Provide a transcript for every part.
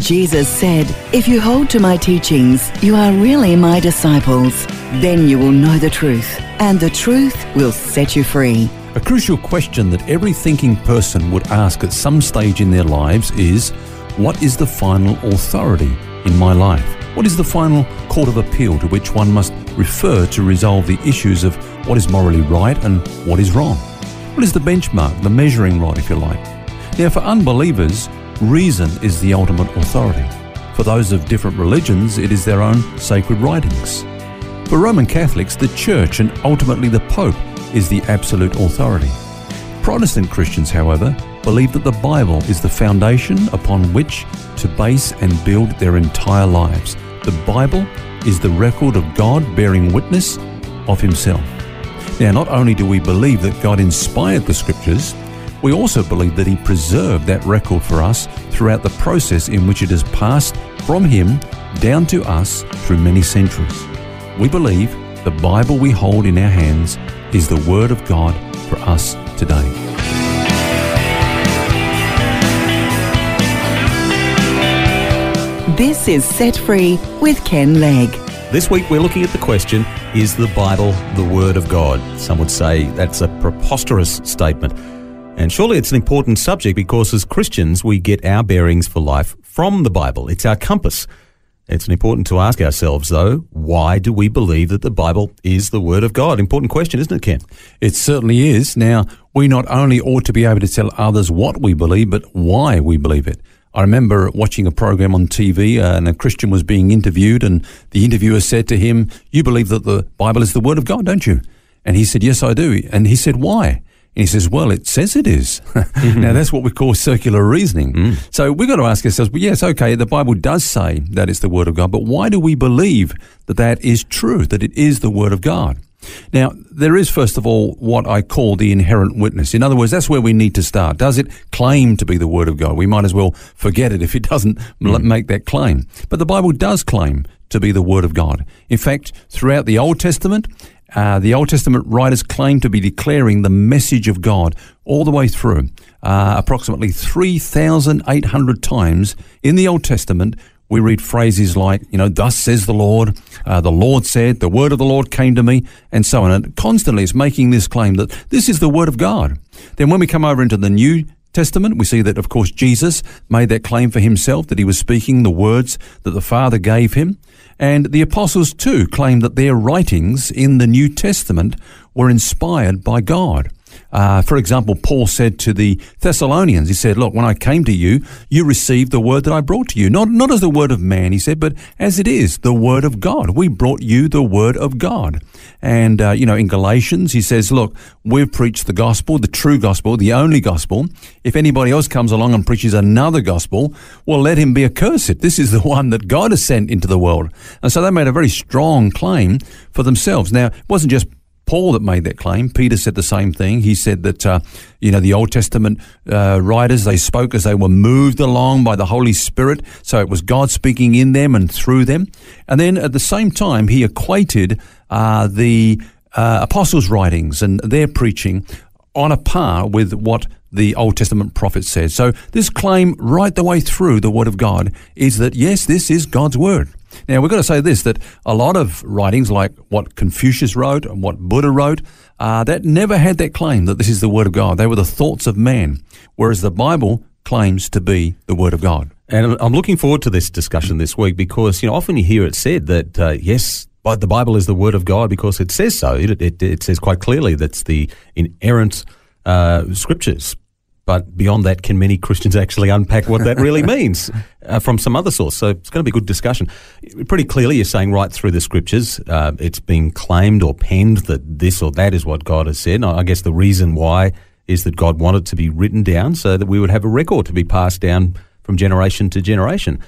Jesus said, If you hold to my teachings, you are really my disciples. Then you will know the truth, and the truth will set you free. A crucial question that every thinking person would ask at some stage in their lives is What is the final authority in my life? What is the final court of appeal to which one must refer to resolve the issues of what is morally right and what is wrong? What is the benchmark, the measuring rod, if you like? Now, for unbelievers, reason is the ultimate authority. For those of different religions, it is their own sacred writings. For Roman Catholics, the Church and ultimately the Pope is the absolute authority. Protestant Christians, however, believe that the Bible is the foundation upon which to base and build their entire lives. The Bible is the record of God bearing witness of Himself. Now, not only do we believe that God inspired the Scriptures, we also believe that He preserved that record for us throughout the process in which it has passed from Him down to us through many centuries. We believe the Bible we hold in our hands is the Word of God for us today. This is Set Free with Ken Legg. This week we're looking at the question Is the Bible the Word of God? Some would say that's a preposterous statement. And surely it's an important subject because as Christians we get our bearings for life from the Bible. It's our compass. It's important to ask ourselves, though, why do we believe that the Bible is the Word of God? Important question, isn't it, Ken? It certainly is. Now, we not only ought to be able to tell others what we believe, but why we believe it. I remember watching a program on TV uh, and a Christian was being interviewed, and the interviewer said to him, You believe that the Bible is the Word of God, don't you? And he said, Yes, I do. And he said, Why? And he says, Well, it says it is. mm-hmm. Now, that's what we call circular reasoning. Mm. So we've got to ask ourselves, well, yes, okay, the Bible does say that it's the Word of God, but why do we believe that that is true, that it is the Word of God? Now, there is, first of all, what I call the inherent witness. In other words, that's where we need to start. Does it claim to be the Word of God? We might as well forget it if it doesn't mm. make that claim. But the Bible does claim to be the Word of God. In fact, throughout the Old Testament, uh, the Old Testament writers claim to be declaring the message of God all the way through. Uh, approximately 3,800 times in the Old Testament, we read phrases like, you know, thus says the Lord, uh, the Lord said, the word of the Lord came to me, and so on. And constantly it's making this claim that this is the word of God. Then when we come over into the New Testament, we see that, of course, Jesus made that claim for himself that he was speaking the words that the Father gave him. And the apostles too claimed that their writings in the New Testament were inspired by God. Uh, for example, Paul said to the Thessalonians, he said, Look, when I came to you, you received the word that I brought to you. Not, not as the word of man, he said, but as it is, the word of God. We brought you the word of God. And, uh, you know, in Galatians, he says, Look, we've preached the gospel, the true gospel, the only gospel. If anybody else comes along and preaches another gospel, well, let him be accursed. This is the one that God has sent into the world. And so they made a very strong claim for themselves. Now, it wasn't just Paul that made that claim. Peter said the same thing. He said that, uh, you know, the Old Testament uh, writers, they spoke as they were moved along by the Holy Spirit. So it was God speaking in them and through them. And then at the same time, he equated uh, the uh, apostles' writings and their preaching on a par with what the Old Testament prophet says. So this claim right the way through the Word of God is that, yes, this is God's Word. Now, we've got to say this that a lot of writings, like what Confucius wrote and what Buddha wrote, uh, that never had that claim that this is the Word of God. They were the thoughts of man, whereas the Bible claims to be the Word of God. And I'm looking forward to this discussion this week because, you know, often you hear it said that, uh, yes, but the Bible is the Word of God because it says so. It, it, it says quite clearly that's the inerrant uh, scriptures. But beyond that, can many Christians actually unpack what that really means uh, from some other source? So it's going to be a good discussion. Pretty clearly, you're saying right through the scriptures, uh, it's been claimed or penned that this or that is what God has said. I guess the reason why is that God wanted to be written down so that we would have a record to be passed down from generation to generation.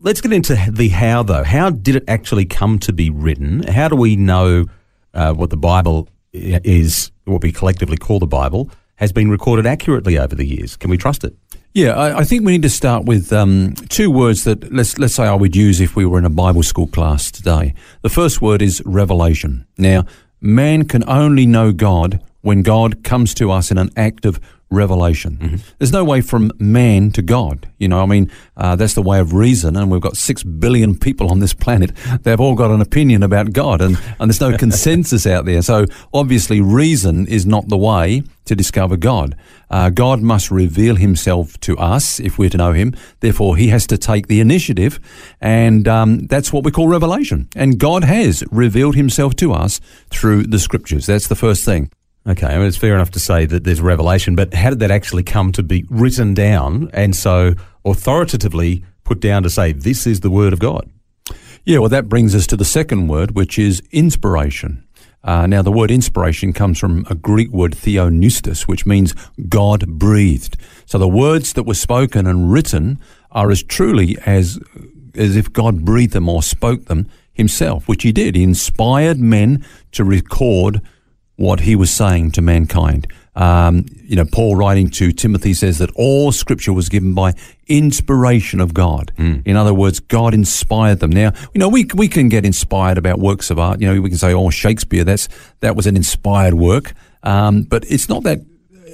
let's get into the how, though. How did it actually come to be written? How do we know uh, what the Bible is, what we collectively call the Bible, has been recorded accurately over the years? Can we trust it? Yeah, I, I think we need to start with um, two words that let's let's say I would use if we were in a Bible school class today. The first word is revelation. Now, man can only know God when God comes to us in an act of revelation. Mm-hmm. There's no way from man to God. You know, I mean, uh, that's the way of reason, and we've got six billion people on this planet. They've all got an opinion about God, and, and there's no consensus out there. So obviously, reason is not the way to discover God. Uh, God must reveal himself to us if we're to know him. Therefore, he has to take the initiative, and um, that's what we call revelation. And God has revealed himself to us through the scriptures. That's the first thing. Okay, I mean, it's fair enough to say that there's revelation, but how did that actually come to be written down and so authoritatively put down to say, this is the Word of God? Yeah, well, that brings us to the second word, which is inspiration. Uh, now, the word inspiration comes from a Greek word theopneustos, which means God breathed. So the words that were spoken and written are as truly as, as if God breathed them or spoke them himself, which he did. He inspired men to record what he was saying to mankind. Um, you know, Paul writing to Timothy says that all scripture was given by inspiration of God. Mm. In other words, God inspired them. Now, you know, we, we can get inspired about works of art. You know, we can say, oh, Shakespeare, that's, that was an inspired work. Um, but it's not that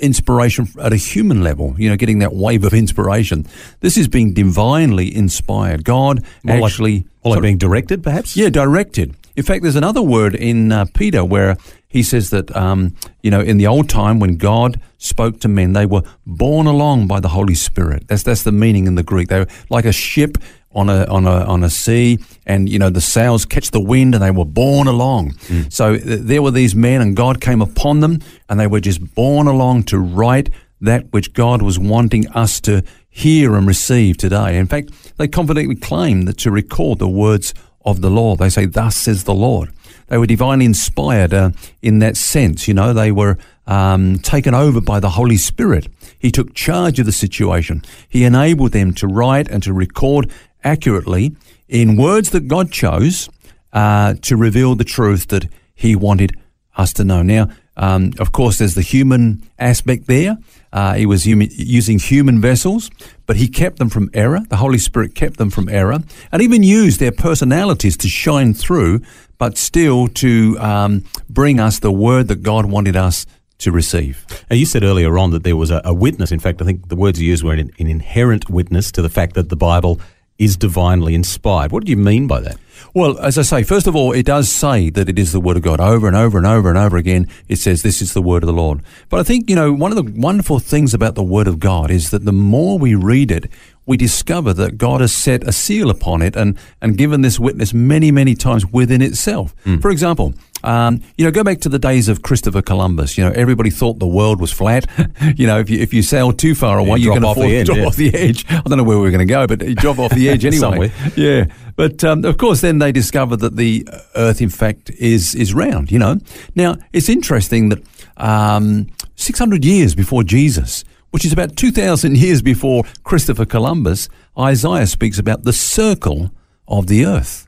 inspiration at a human level, you know, getting that wave of inspiration. This is being divinely inspired. God more actually. Like, more like being directed, perhaps? Yeah, directed. In fact, there's another word in uh, Peter where he says that, um, you know, in the old time when God spoke to men, they were borne along by the Holy Spirit. That's, that's the meaning in the Greek. They were like a ship on a, on a, on a sea and, you know, the sails catch the wind and they were borne along. Mm. So th- there were these men and God came upon them and they were just borne along to write that which God was wanting us to hear and receive today. In fact, they confidently claim that to record the words of the law. They say, thus says the Lord they were divinely inspired uh, in that sense. You know, they were um, taken over by the Holy Spirit. He took charge of the situation. He enabled them to write and to record accurately in words that God chose uh, to reveal the truth that He wanted us to know. Now, um, of course, there's the human aspect there. Uh, he was using human vessels, but he kept them from error. The Holy Spirit kept them from error and even used their personalities to shine through, but still to um, bring us the word that God wanted us to receive. Now, you said earlier on that there was a, a witness. In fact, I think the words you used were an, an inherent witness to the fact that the Bible is divinely inspired. What do you mean by that? Well, as I say, first of all, it does say that it is the Word of God over and over and over and over again. It says this is the Word of the Lord. But I think, you know, one of the wonderful things about the Word of God is that the more we read it, we discover that God has set a seal upon it and, and given this witness many, many times within itself. Mm. For example, um, you know, go back to the days of Christopher Columbus. You know, everybody thought the world was flat. you know, if you if you sail too far away, you are going to fall drop yeah. off the edge. I don't know where we are going to go, but you drop off the edge anyway. yeah, but um, of course, then they discovered that the Earth, in fact, is is round. You know, now it's interesting that um, 600 years before Jesus which is about 2,000 years before Christopher Columbus, Isaiah speaks about the circle of the earth.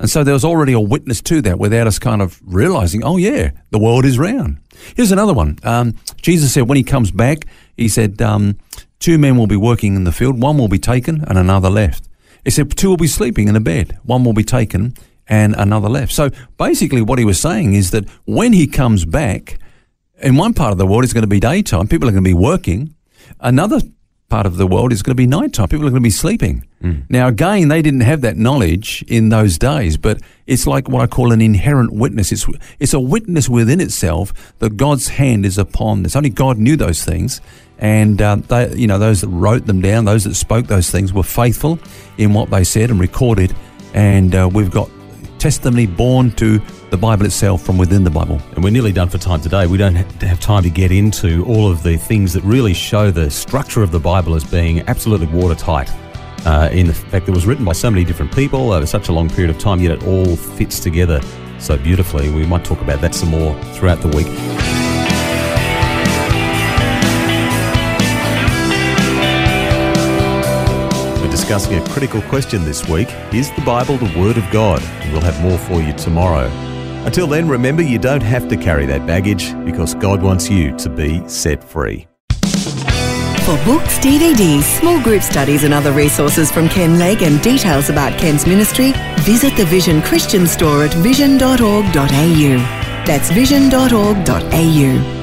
And so there was already a witness to that without us kind of realizing, oh, yeah, the world is round. Here's another one. Um, Jesus said when he comes back, he said, um, two men will be working in the field, one will be taken and another left. He said, two will be sleeping in a bed, one will be taken and another left. So basically, what he was saying is that when he comes back, in one part of the world, it's going to be daytime, people are going to be working. Another part of the world is going to be nighttime. People are going to be sleeping. Mm. Now, again, they didn't have that knowledge in those days, but it's like what I call an inherent witness. It's, it's a witness within itself that God's hand is upon this. Only God knew those things. And, uh, they, you know, those that wrote them down, those that spoke those things were faithful in what they said and recorded. And uh, we've got testimony borne to the Bible itself from within the Bible. And we're nearly done for time today. We don't have time to get into all of the things that really show the structure of the Bible as being absolutely watertight. Uh, in the fact that it was written by so many different people over such a long period of time, yet it all fits together so beautifully. We might talk about that some more throughout the week. We're discussing a critical question this week Is the Bible the Word of God? We'll have more for you tomorrow. Until then, remember you don't have to carry that baggage because God wants you to be set free. For books, DVDs, small group studies, and other resources from Ken Legg and details about Ken's ministry, visit the Vision Christian store at vision.org.au. That's vision.org.au.